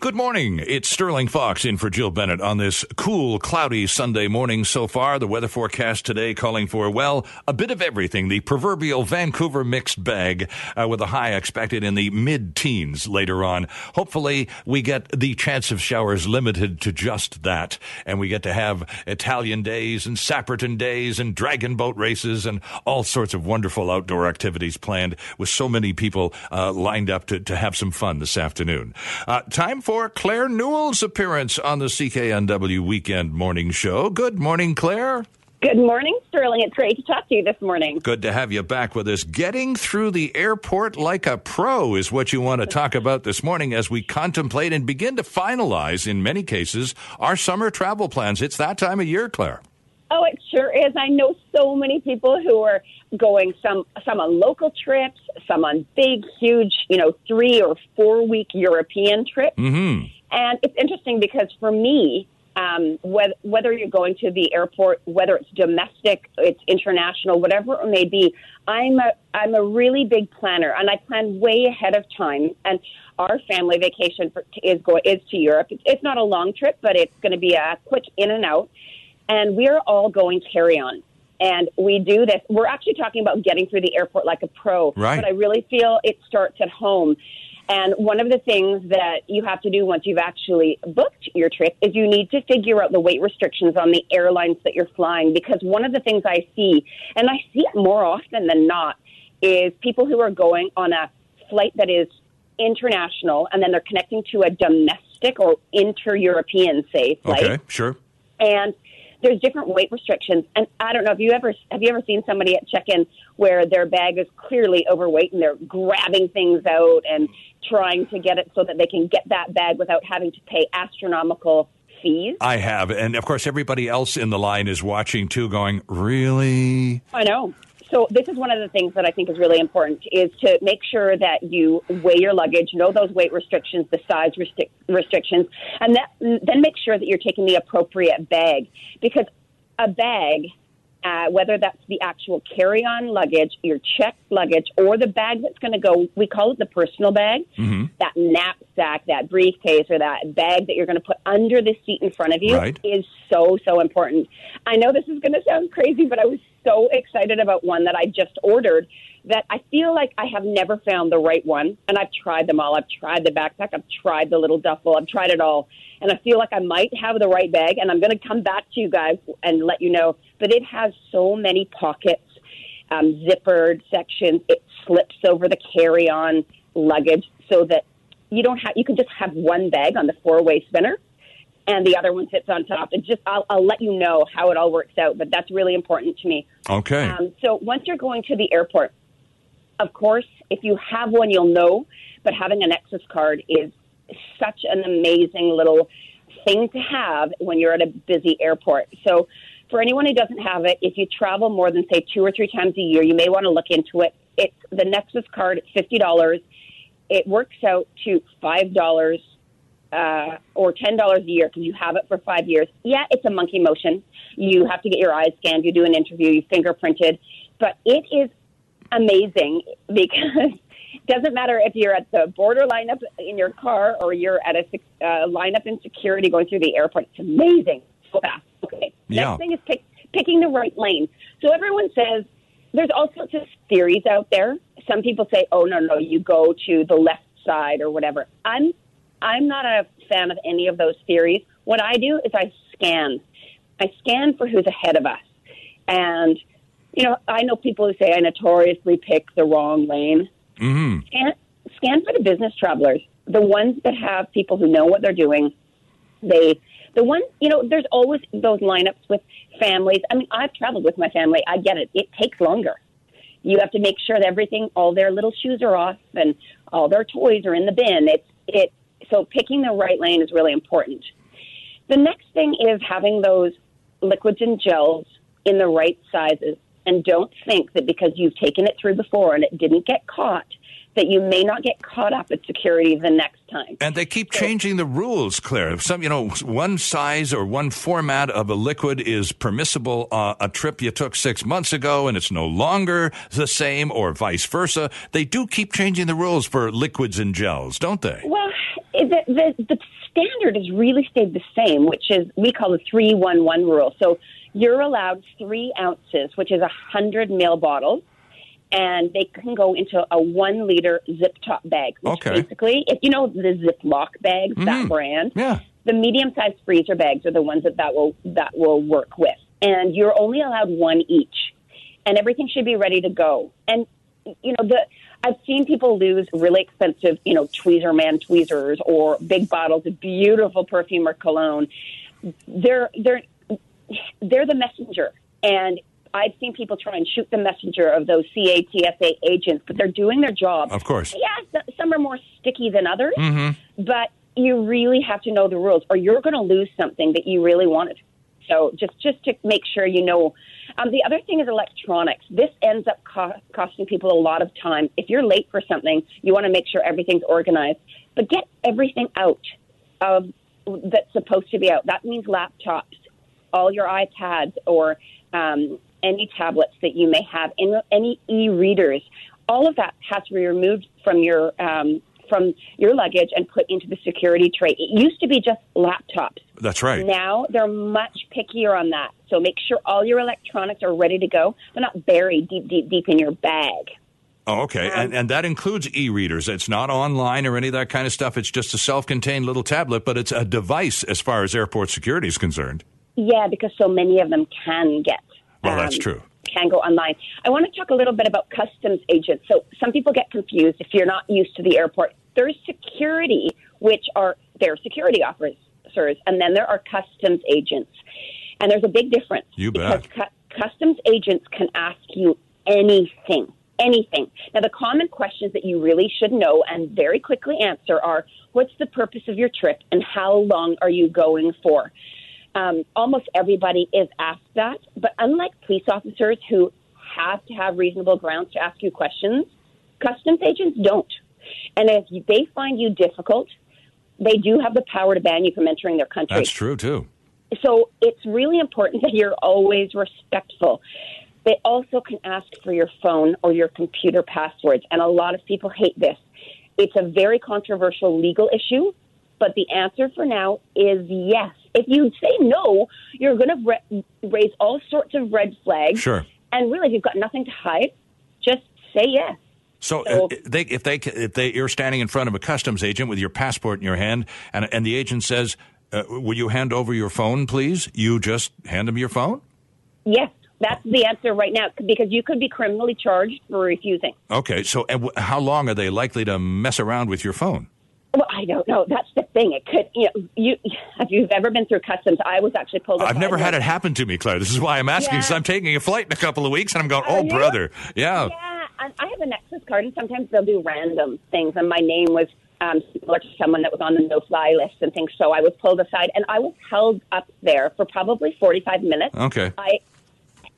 Good morning. It's Sterling Fox in for Jill Bennett on this cool, cloudy Sunday morning so far. The weather forecast today calling for, well, a bit of everything. The proverbial Vancouver mixed bag uh, with a high expected in the mid teens later on. Hopefully, we get the chance of showers limited to just that. And we get to have Italian days and Sapperton days and dragon boat races and all sorts of wonderful outdoor activities planned with so many people uh, lined up to, to have some fun this afternoon. Uh, time for Claire Newell's appearance on the CKNW Weekend Morning Show. Good morning, Claire. Good morning, Sterling. It's great to talk to you this morning. Good to have you back with us. Getting through the airport like a pro is what you want to talk about this morning as we contemplate and begin to finalize, in many cases, our summer travel plans. It's that time of year, Claire. Oh, it sure is. I know so many people who are going some some on local trips, some on big, huge, you know, three or four week European trips. Mm-hmm. And it's interesting because for me, um, whether, whether you're going to the airport, whether it's domestic, it's international, whatever it may be, I'm a I'm a really big planner, and I plan way ahead of time. And our family vacation for, is go is to Europe. It's, it's not a long trip, but it's going to be a quick in and out and we're all going carry on. And we do this. We're actually talking about getting through the airport like a pro. Right. But I really feel it starts at home. And one of the things that you have to do once you've actually booked your trip is you need to figure out the weight restrictions on the airlines that you're flying. Because one of the things I see, and I see it more often than not, is people who are going on a flight that is international and then they're connecting to a domestic or inter European, say, flight. Okay, sure. And there's different weight restrictions. And I don't know if you ever have you ever seen somebody at check-in where their bag is clearly overweight and they're grabbing things out and trying to get it so that they can get that bag without having to pay astronomical fees. I have, and of course, everybody else in the line is watching too, going, "Really?" I know. So this is one of the things that I think is really important is to make sure that you weigh your luggage, know those weight restrictions, the size restric- restrictions, and that, then make sure that you're taking the appropriate bag because a bag uh, whether that's the actual carry-on luggage, your checked luggage, or the bag that's going to go. We call it the personal bag. Mm-hmm. That knapsack, that briefcase, or that bag that you're going to put under the seat in front of you Right. is so so important. I know this is going to sound crazy, but I was so excited about one that I just ordered that I feel like I have never found the right one. And I've tried them all. I've tried the backpack. I've tried the little duffel. I've tried it all. And I feel like I might have the right bag. And I'm going to come back to you guys and let you know. But it has so many pockets, um, zippered sections. It slips over the carry on luggage so that you don't have, you can just have one bag on the four way spinner and the other one sits on top. And just, I'll, I'll let you know how it all works out. But that's really important to me. Okay. Um, so once you're going to the airport, of course, if you have one, you'll know. But having a Nexus card is such an amazing little thing to have when you're at a busy airport. So for anyone who doesn't have it, if you travel more than say two or three times a year, you may want to look into it. It's the Nexus card. Fifty dollars. It works out to five dollars uh, or ten dollars a year because you have it for five years. Yeah, it's a monkey motion. You have to get your eyes scanned. You do an interview. You fingerprinted, but it is amazing because it doesn't matter if you're at the border lineup in your car or you're at a uh, lineup in security going through the airport. It's amazing. So fast. Okay. Yeah. Next thing is pick, picking the right lane. So everyone says there's all sorts of theories out there. Some people say, "Oh no, no, you go to the left side or whatever." I'm I'm not a fan of any of those theories. What I do is I scan. I scan for who's ahead of us. And you know, I know people who say I notoriously pick the wrong lane. mm-hmm. Scan, scan for the business travelers, the ones that have people who know what they're doing. They, the ones, you know, there's always those lineups with families. I mean, I've traveled with my family. I get it. It takes longer. You have to make sure that everything, all their little shoes are off and all their toys are in the bin. It's it. So picking the right lane is really important. The next thing is having those liquids and gels in the right sizes. And don't think that because you've taken it through before and it didn't get caught, that you may not get caught up at security the next time. And they keep changing the rules, Claire. Some, you know, one size or one format of a liquid is permissible uh, a trip you took six months ago, and it's no longer the same, or vice versa. They do keep changing the rules for liquids and gels, don't they? Well, the, the, the standard has really stayed the same, which is we call the 311 rule. So you're allowed three ounces, which is a 100 ml bottle, and they can go into a one liter zip top bag. Which Okay. Basically, if you know the Ziploc bags, that mm-hmm. brand, Yeah. the medium sized freezer bags are the ones that that will that will work with, and you're only allowed one each, and everything should be ready to go. And you know the I've seen people lose really expensive, you know, Tweezerman tweezers or big bottles of beautiful perfume or cologne. They're they're they're the messenger, and I've seen people try and shoot the messenger of those CATSA agents, but they're doing their job. Of course. Yeah, some are more sticky than others, but you really have to know the rules, or you're going to lose something that you really wanted. So just just to make sure you know. Um, the other thing is electronics. This ends up co- costing people a lot of time. If you're late for something, you want to make sure everything's organized, but get everything out of that's supposed to be out. That means laptops, all your iPads, or um, any tablets that you may have, in any e-readers. All of that has to be removed from your um, from your luggage and put into the security tray. It used to be just laptops. That's right. Now they're much pickier on that. So make sure all your electronics are ready to go. They're not buried deep, deep, deep in your bag. Oh, okay. and, and that includes e readers. It's not online or any of that kind of stuff. It's just a self contained little tablet, but it's a device as far as airport security is concerned. Yeah, because so many of them can get. Well, that's um, true. Can go online. I want to talk a little bit about customs agents. So some people get confused if you're not used to the airport. There's security, which are their security officers, and then there are customs agents. And there's a big difference. You bet. Because cu- customs agents can ask you anything. Anything. Now, the common questions that you really should know and very quickly answer are what's the purpose of your trip and how long are you going for? Um, almost everybody is asked that, but unlike police officers who have to have reasonable grounds to ask you questions, customs agents don't. And if they find you difficult, they do have the power to ban you from entering their country. That's true, too. So it's really important that you're always respectful. They also can ask for your phone or your computer passwords, and a lot of people hate this. It's a very controversial legal issue, but the answer for now is yes. If you say no, you're going to re- raise all sorts of red flags. Sure. And really, if you've got nothing to hide, just say yes. So, So- uh, they, if they if they you're standing in front of a customs agent with your passport in your hand, and and the agent says, uh, "Will you hand over your phone, please?" You just hand them your phone. Yes, that's the answer right now because you could be criminally charged for refusing. Okay. So, how long are they likely to mess around with your phone? I don't know. That's the thing. It could, you know, you if you've ever been through customs, I was actually pulled. I've never had it happen to me, Claire. This is why I'm asking. Yeah. Because I'm taking a flight in a couple of weeks, and I'm going, "Oh, brother, yeah." Yeah, I have a Nexus card, and sometimes they'll do random things, and my name was um, similar to someone that was on the no-fly list and things. So I was pulled aside, and I was held up there for probably forty-five minutes. Okay. I,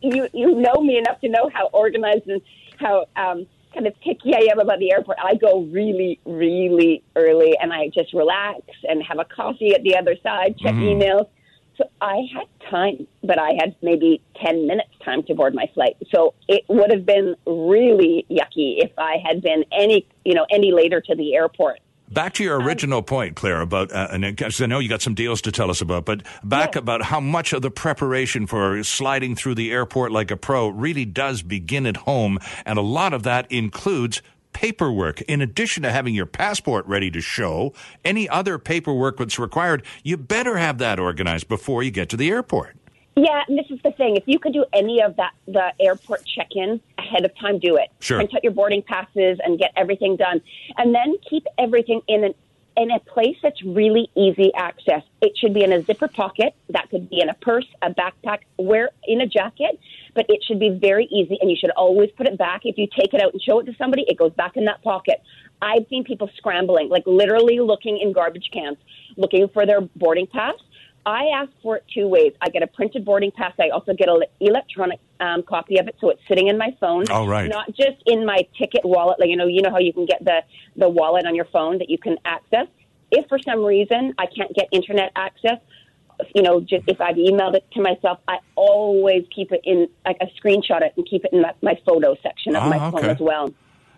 you, you know me enough to know how organized and how um, kind of picky I am about the airport. I go really, really early, and I just relax and have a coffee at the other side, check mm-hmm. emails. So I had time, but I had maybe 10 minutes time to board my flight. So it would have been really yucky if I had been any, you know, any later to the airport. Back to your original point, Claire, about, uh, and 'cause I know you got some deals to tell us about, but back Yeah. about how much of the preparation for sliding through the airport like a pro really does begin at home. And a lot of that includes paperwork. In addition to having your passport ready to show, any other paperwork that's required, you better have that organized before you get to the airport. Yeah, and this is the thing. If you could do any of that, the airport check-in ahead of time, do it. Sure. Print out your boarding passes and get everything done, and then keep everything in an in a place that's really easy access. It should be in a zipper pocket. That could be in a purse, a backpack, where in a jacket. But it should be very easy, and you should always put it back. If you take it out and show it to somebody, it goes back in that pocket. I've seen people scrambling, like literally looking in garbage cans, looking for their boarding pass I ask for it two ways. I get a printed boarding pass. I also get an electronic um, copy of it, so it's sitting in my phone. All right. Not just in my ticket wallet. Like you know, you know how you can get the the wallet on your phone that you can access. If for some reason I can't get internet access, you know, just if I've emailed it to myself, I always keep it in like a screenshot it and keep it in my, my photo section of Ah, my phone as well.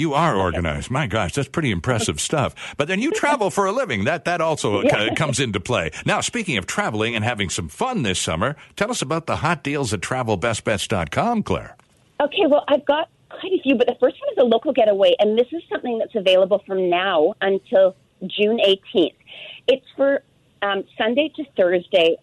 You are organized. My gosh, that's pretty impressive stuff. But then you travel for a living. That that also uh, comes into play. Now, speaking of traveling and having some fun this summer, tell us about the hot deals at travelbestbets.com, Claire. Okay, well, I've got quite a few, but the first one is a local getaway, and this is something that's available from now until June 18th. It's for um, Sunday to Thursday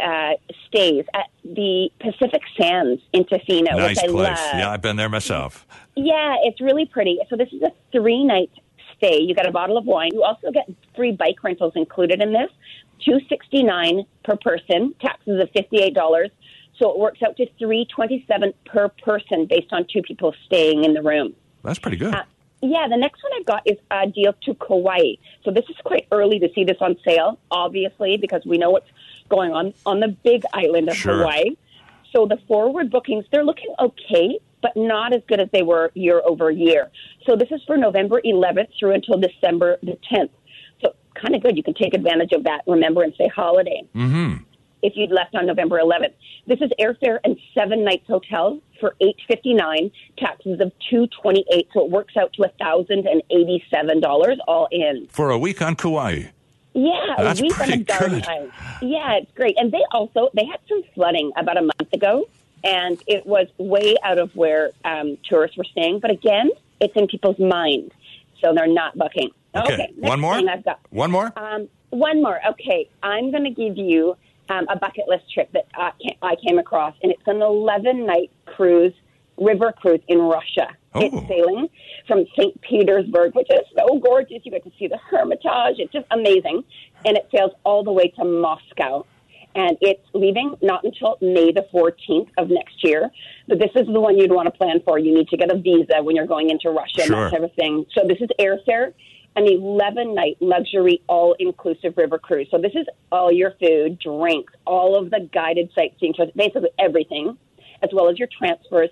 uh, stays at the Pacific Sands in Tofino, Nice which I place. love. Yeah, I've been there myself. Yeah, it's really pretty. So this is a three night stay. You get a bottle of wine. You also get free bike rentals included in this. Two sixty nine per person, taxes of fifty eight dollars. So it works out to three twenty seven per person based on two people staying in the room. That's pretty good. Uh, yeah, the next one I've got is a deal to Kauai. So this is quite early to see this on sale, obviously, because we know what's going on on the big island of Sure. Hawaii. So the forward bookings, they're looking okay, but not as good as they were year over year. So this is for November 11th through until December the 10th. So kind of good. You can take advantage of that Remembrance Day holiday Mm-hmm. if you'd left on November 11th. This is airfare and seven nights hotel for 859, taxes of 228, so it works out to $1,087 all in. For a week on Kauai. Yeah, That's a week on pretty a garden good. island. Yeah, it's great. And they also they had some flooding about a month ago, and it was way out of where um, tourists were staying. But again, it's in people's mind, so they're not booking. Okay. next One more? I've got. One more? Um, one more. Okay, I'm going to give you um, a bucket list trip that I, I came across, and it's an 11 night cruise, river cruise in Russia. Oh. It's sailing from St. Petersburg, which is so gorgeous. You get to see the Hermitage. It's just amazing. And it sails all the way to Moscow. And it's leaving not until May the 14th of next year. But this is the one you'd want to plan for. You need to get a visa when you're going into Russia and Sure. that type of thing. So this is airfare an 11 night luxury all inclusive river cruise. So this is all your food, drinks, all of the guided sightseeing, basically everything, as well as your transfers.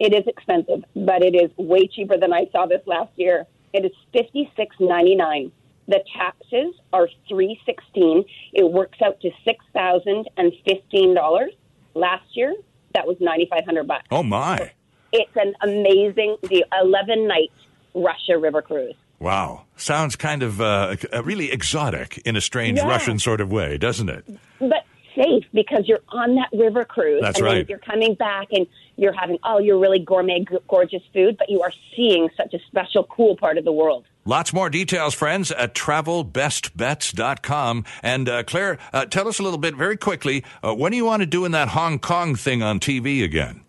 It is expensive, but it is way cheaper than I saw this last year. It is fifty six ninety nine. The taxes are three sixteen. It works out to six thousand and fifteen dollars. Last year, that was ninety five hundred bucks. oh, my. It's an amazing the Eleven night Russia river cruise. Wow. Sounds kind of uh, uh, really exotic in a strange Yeah. Russian sort of way, doesn't it? but safe because you're on that river cruise That's and right. you're coming back and you're having all your really gourmet gorgeous food but you are seeing such a special cool part of the world Lots more details, friends, at travelbestbets.com. And uh, Claire, uh, tell us a little bit very quickly uh, when do you want to doing that Hong Kong thing on TV again?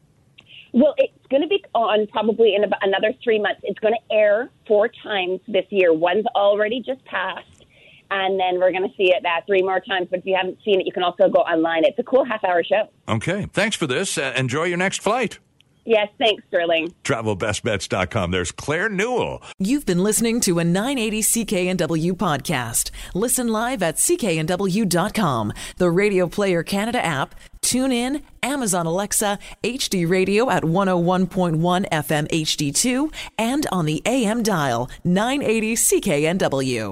well it's going to be on probably in about another three months it's going to air four times this year one's already just passed and then we're going to see it that three more times but if you haven't seen it you can also go online it's a cool half hour show Okay. Thanks for this. Uh, enjoy your next flight. yes thanks sterling Travelbestbets.com. There's Claire Newell. You've been listening to a 980 CKNW podcast. Listen live at cknw.com, the Radio Player Canada app, tune in, Amazon Alexa, HD Radio at 101.1 FM HD2, and on the AM dial 980 CKNW.